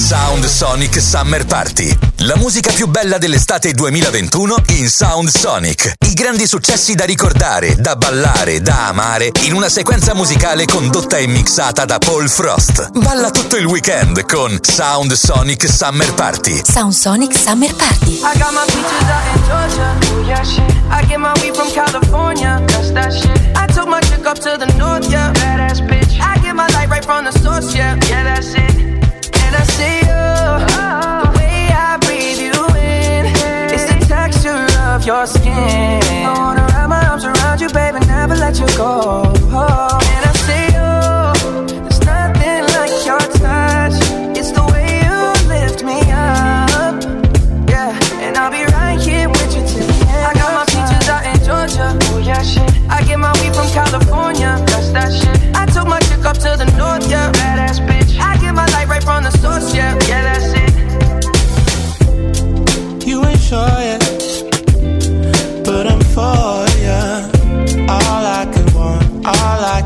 Sound Sonic Summer Party. La musica più bella dell'estate 2021 in Sound Sonic. I grandi successi da ricordare, da ballare, da amare in una sequenza musicale condotta e mixata da Paul Frost. Balla tutto il weekend con Sound Sonic Summer Party. Sound Sonic Summer Party. I got my peaches out in Georgia. Oh yeah shit. I get my weed from California. That's that shit. I took my chick up to the north, yeah. Badass bitch. I get my light right from the source, yeah. Yeah, that's it. Your skin. I wanna wrap my arms around you, baby, never let you go. And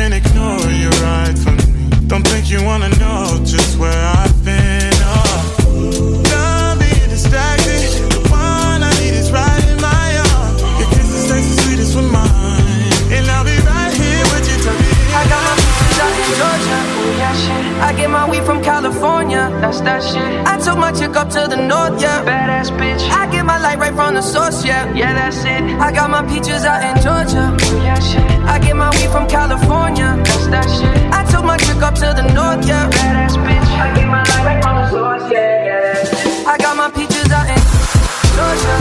Can't pretend, I can't ignore you right from me. Don't think you wanna know just where I've been. Oh. Don't be distracted. The one I need is right in my arms. Your kisses taste the sweetest with mine, and I'll be right here with you till the end. I got my peaches out in Georgia. Oh yeah, shit. I get my weed from California. That's that shit. I took my chick up to the north, yeah. Badass bitch. I get my light right from the source, yeah. Yeah, that's it. I got my peaches out in Georgia. Oh yeah, shit. I get my weed from California. That's that shit. I took my chick up to the north, yeah. Badass bitch. I get my right from the source, yeah. Yeah. I got my peaches out in Georgia,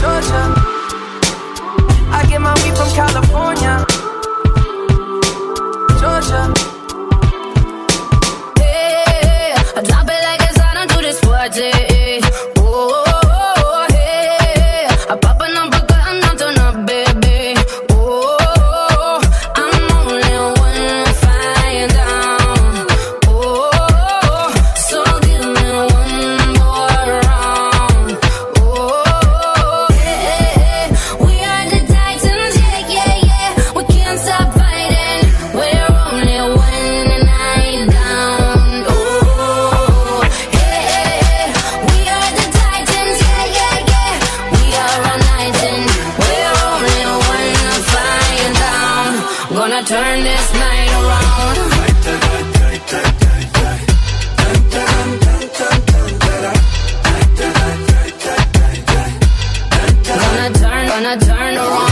Georgia. I get my weed from California. Georgia. when I turn around.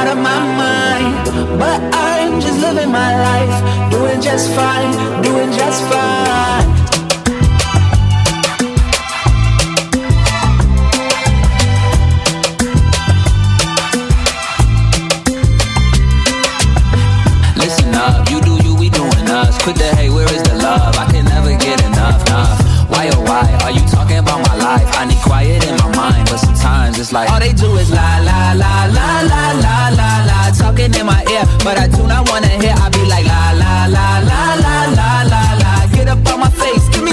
out of my mind. But I'm just living my life, doing just fine, doing just fine. Listen up, you do you, we doing us. Quit the hate, where is the love? I can never get enough, enough. Why oh why are you talking about my life? I need times it's like all they do is lie, lie, lie, lie, lie, lie, lie, lie, talking in my ear, but I do not wanna hear. I be like lie, lie, lie, lie, lie, lie, lie, lie. Get up on my face, give me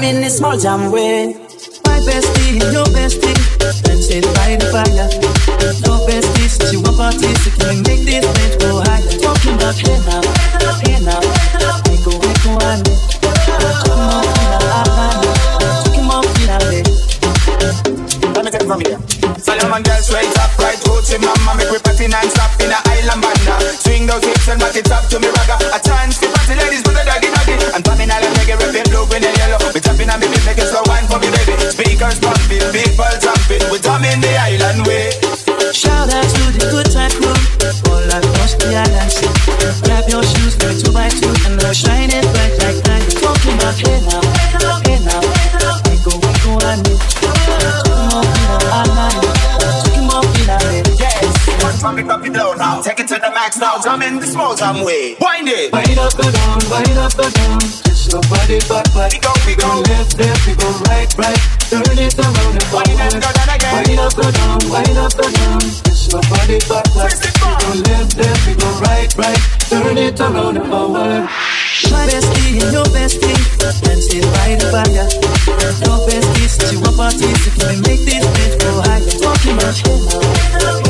I'm in a small jam way. My bestie, your bestie, dancing by the fire. No besties, she want parties, so can we make this bitch go higher? Talking about hey now, hey now, I go, I go, I go. Come on, come on, Let me take it from here. Solomon girl straight up, right Gucci mama, make we party non-stop in a island banda. Swing those hips and rock it up to me ragga. small time way. Wind it. Wind up and down, wind up and down. Just nobody but but. We go, we go. Left, left, we go right, right. Turn it around and forward. Wind up, and down again. Wind up and down, wind up and down. Just nobody but but. We go left, left, we go right, right. Turn it around and forward. My bestie and your bestie dancing by the fire. Your bestie, she want parties. So can we make this bitch go high? Talking much.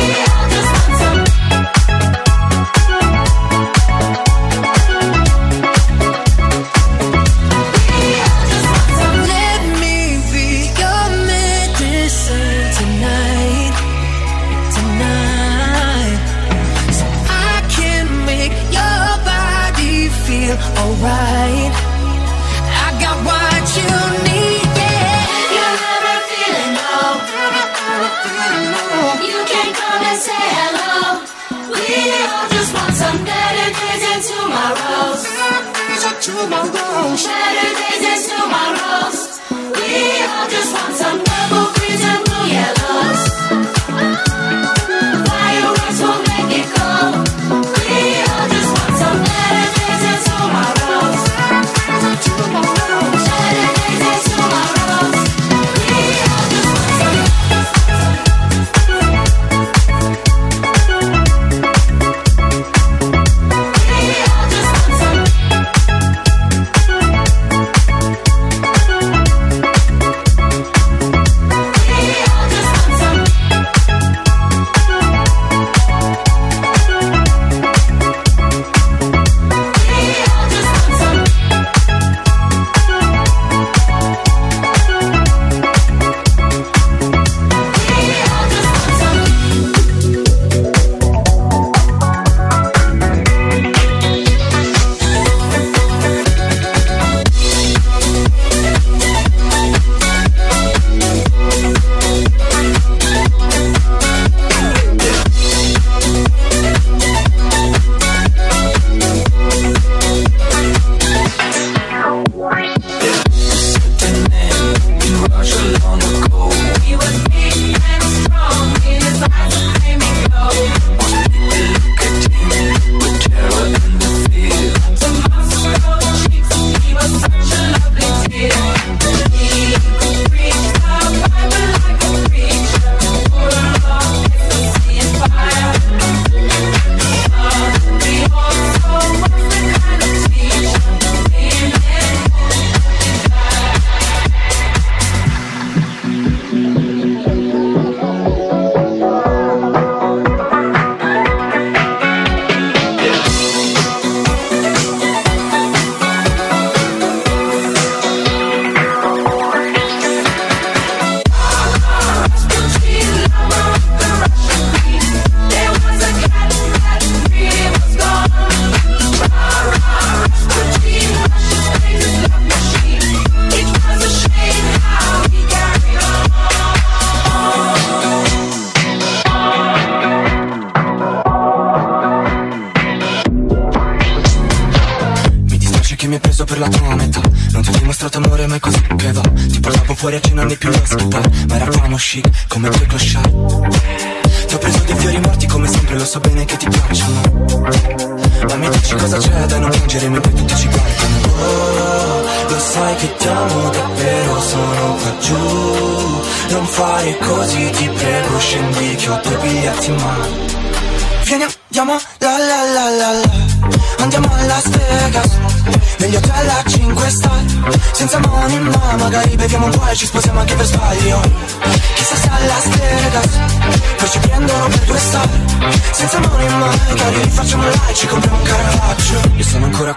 to my bones.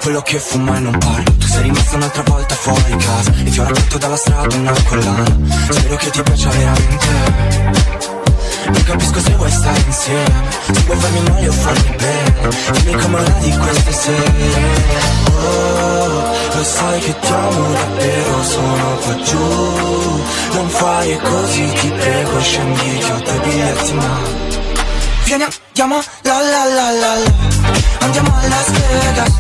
Quello che fuma e non parlo Tu sei rimasto un'altra volta fuori casa. E ti ho raccolto dalla strada una collana. Spero che ti piaccia veramente. Non capisco se vuoi stare insieme. Se vuoi farmi male o farmi bene. Dimmi come la di queste sere. Oh, lo sai che ti amo davvero. Sono qua giù. Non fare così, ti prego Scendi che ho due biglietti ma. Vieni andiamo la la la la la Andiamo a Las Vegas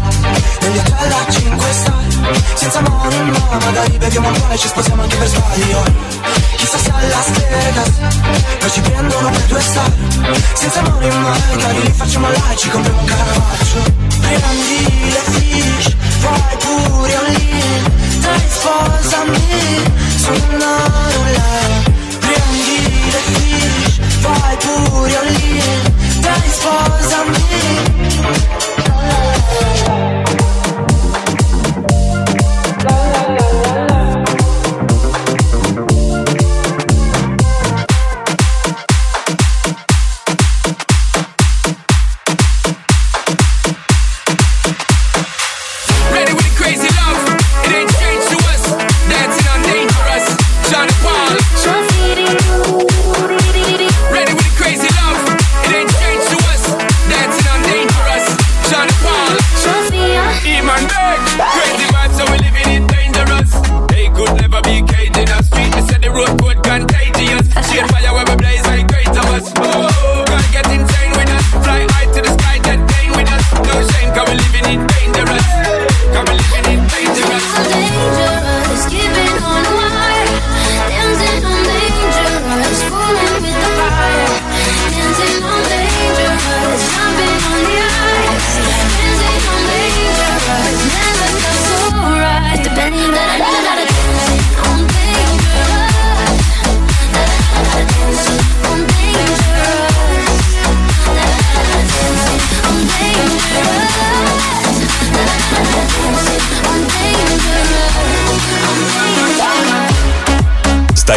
Negli hotel a 5 star. Senza money ma magari beviamo un e ci sposiamo anche per sbaglio. Chissà se alla Vegas Poi ci prendono per due star. Senza amore mai cari Facciamo like, ci compriamo un caravaggio. Prendi le fish Vai pure all'in Dai sposami Sono là Prendi le fish Vai pure all'in Dai sposami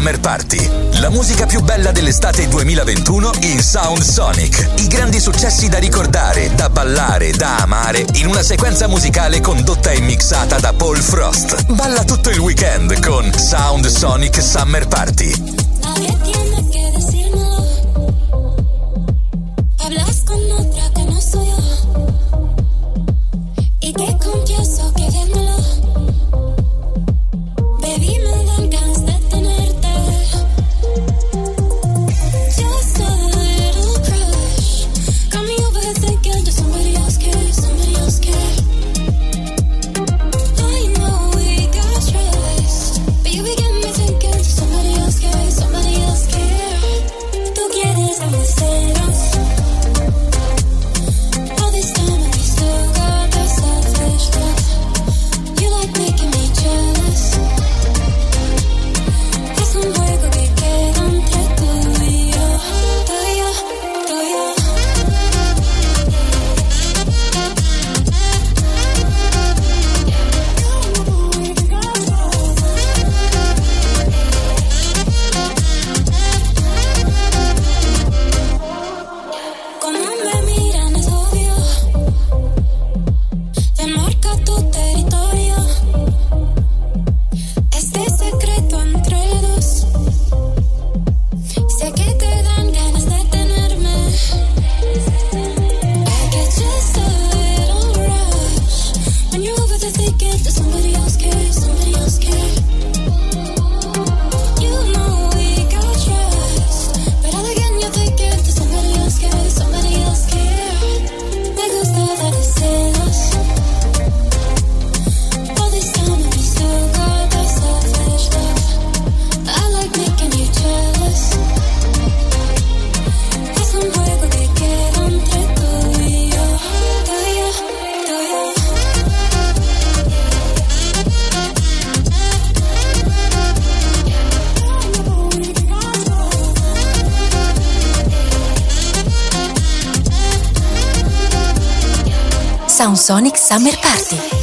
Summer Party. La musica più bella dell'estate 2021 in Sound Sonic. I grandi successi da ricordare, da ballare, da amare in una sequenza musicale condotta e mixata da Paul Frost. Balla tutto il weekend con Sound Sonic Summer Party. Sonic Summer Party.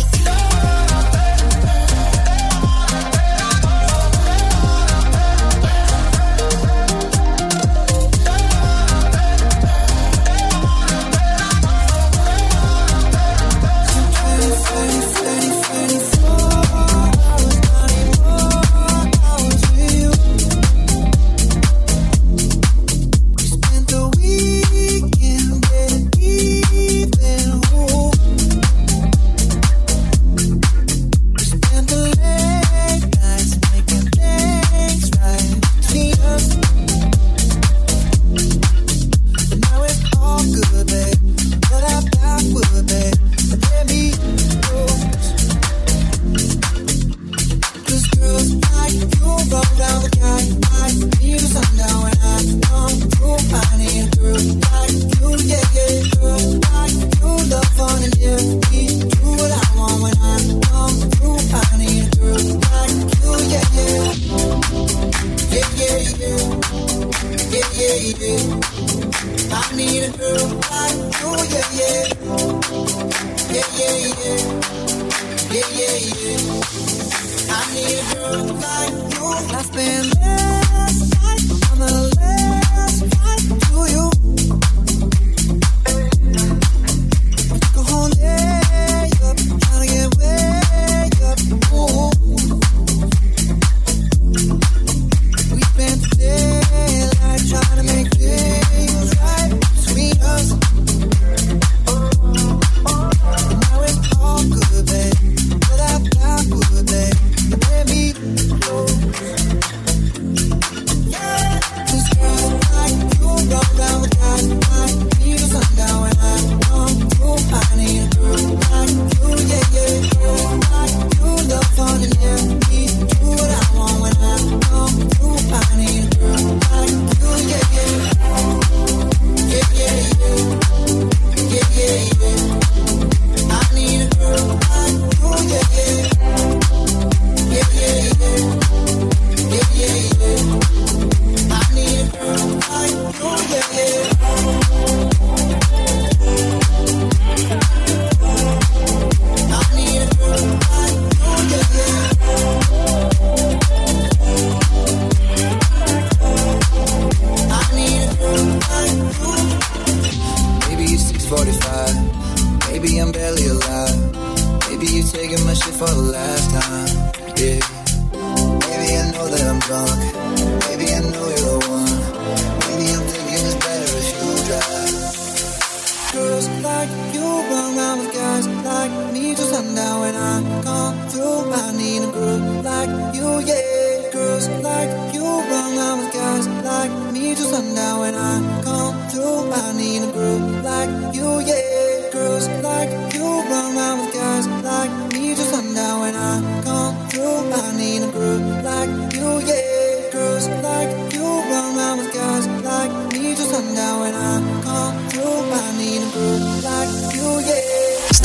for the last time. Yeah.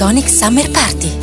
Sonic Summer Party.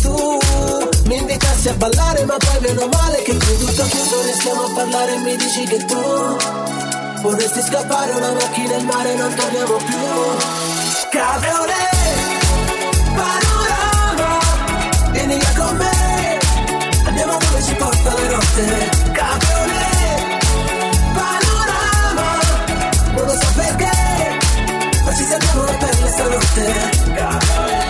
Tu mi invitassi a ballare, ma poi meno male che qui tutto chiuso restiamo a parlare e mi dici che tu vorresti scappare una macchina in mare, non torniamo più. Cabriolet, panorama, vieni via con me, andiamo dove ci porta la notte. Cabriolet, panorama, non lo so perché, ma ci sentiamo la pelle stanotte. Cabriolet,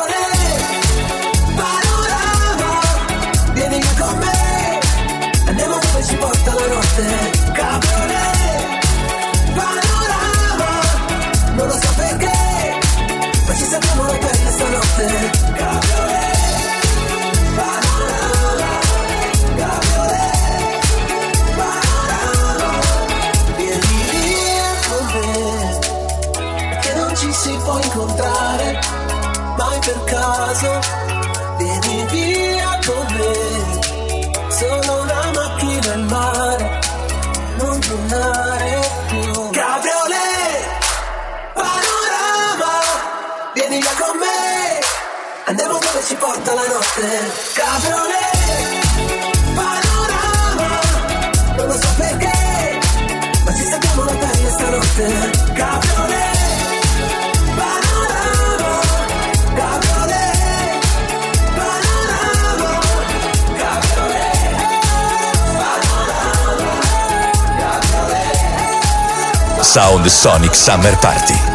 porta la notte. Cabriolet, panorama, non lo so perché, ma ci sappiamo la pelle stanotte. Cabriolet, panorama, cabriolet, panorama, vieni via con me, che non ci si può incontrare mai per caso vieni via con me ci porta la notte. Cabriolet panorama non lo so perché ma ci sappiamo la pelle stanotte. Cabriolet Sound Sonic Summer Party.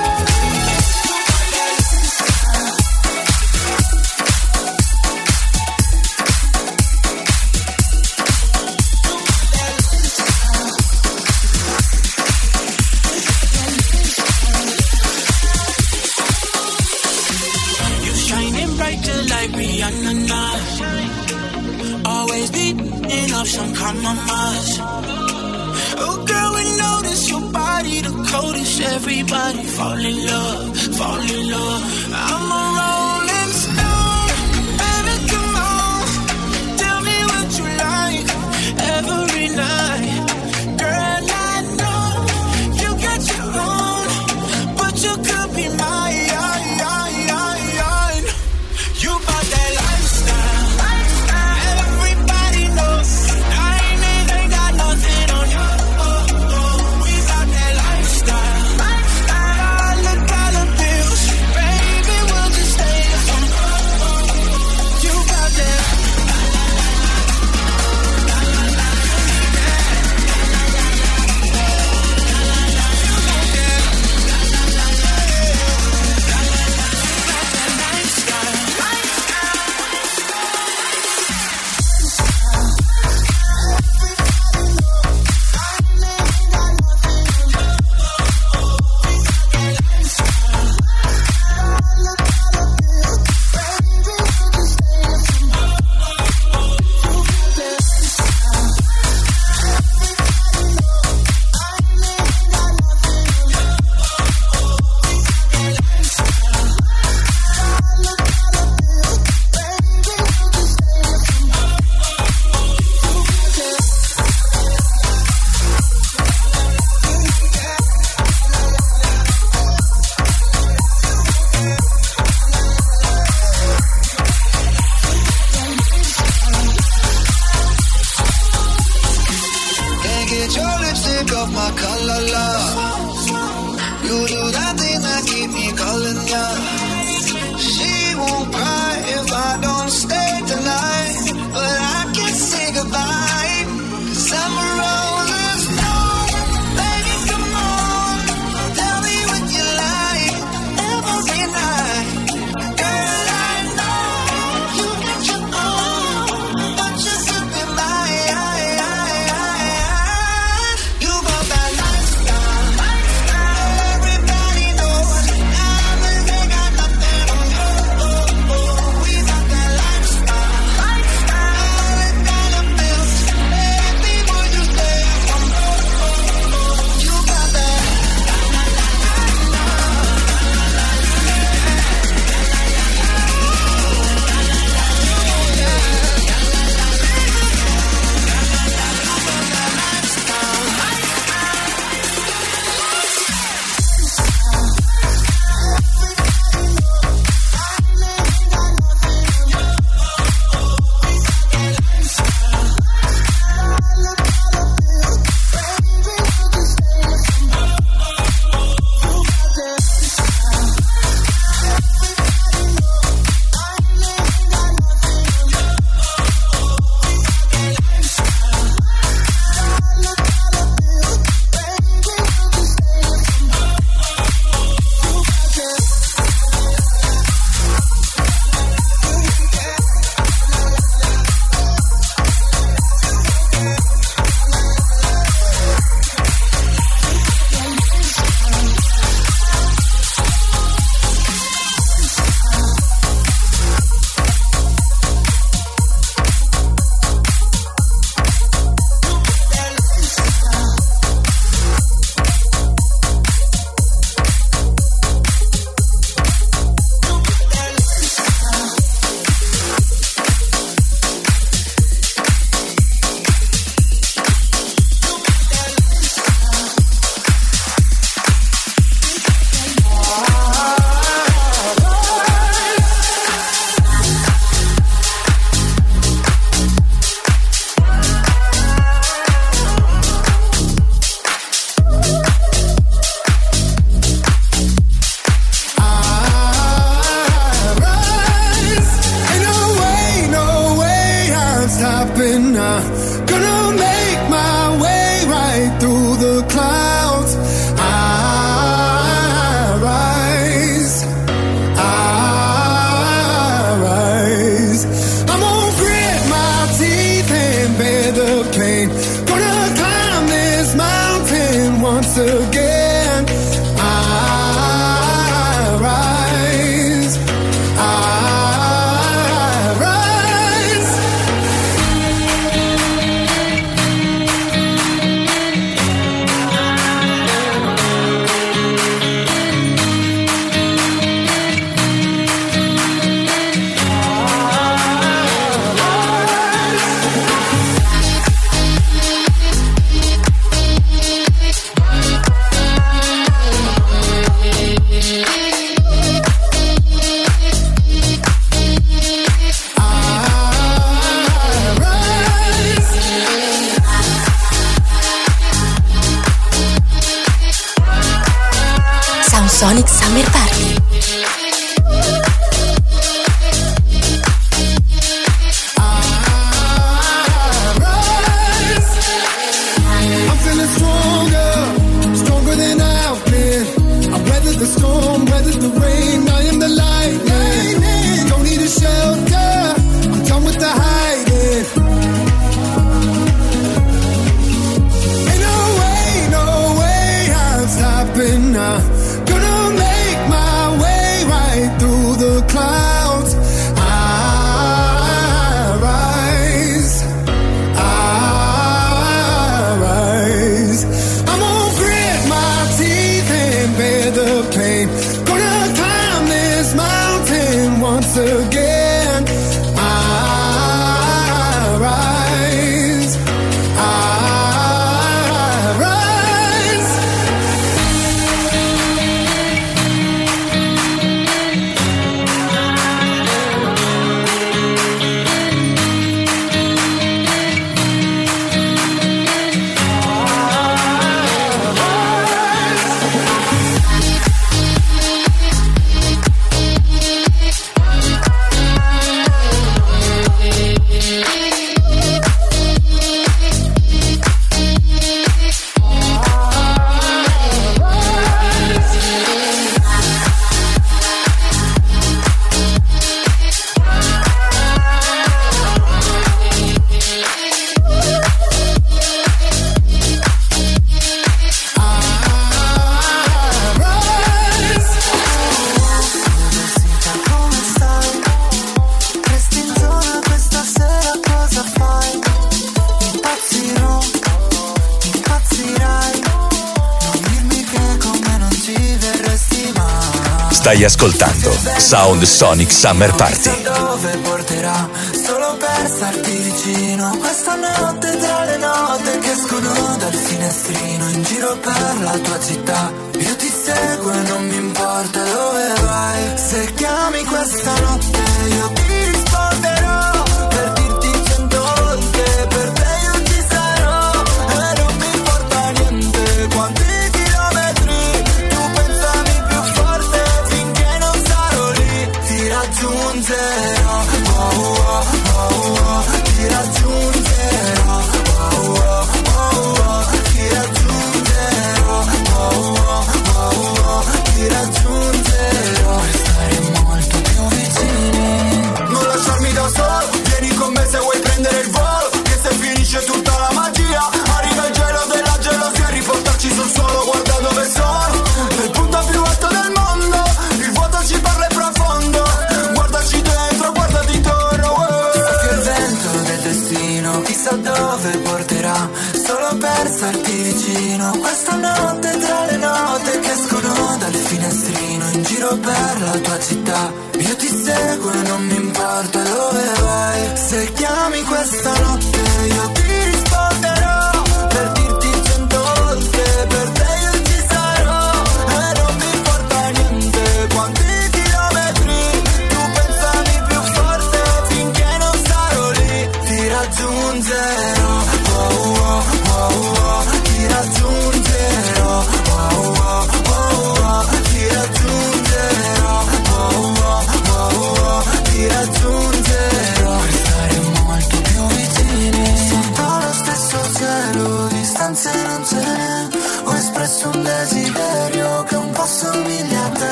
Sound Sonic Summer Party. Dove porterà solo per starti vicino questa notte tra le note che escono dal finestrino in giro per la tua città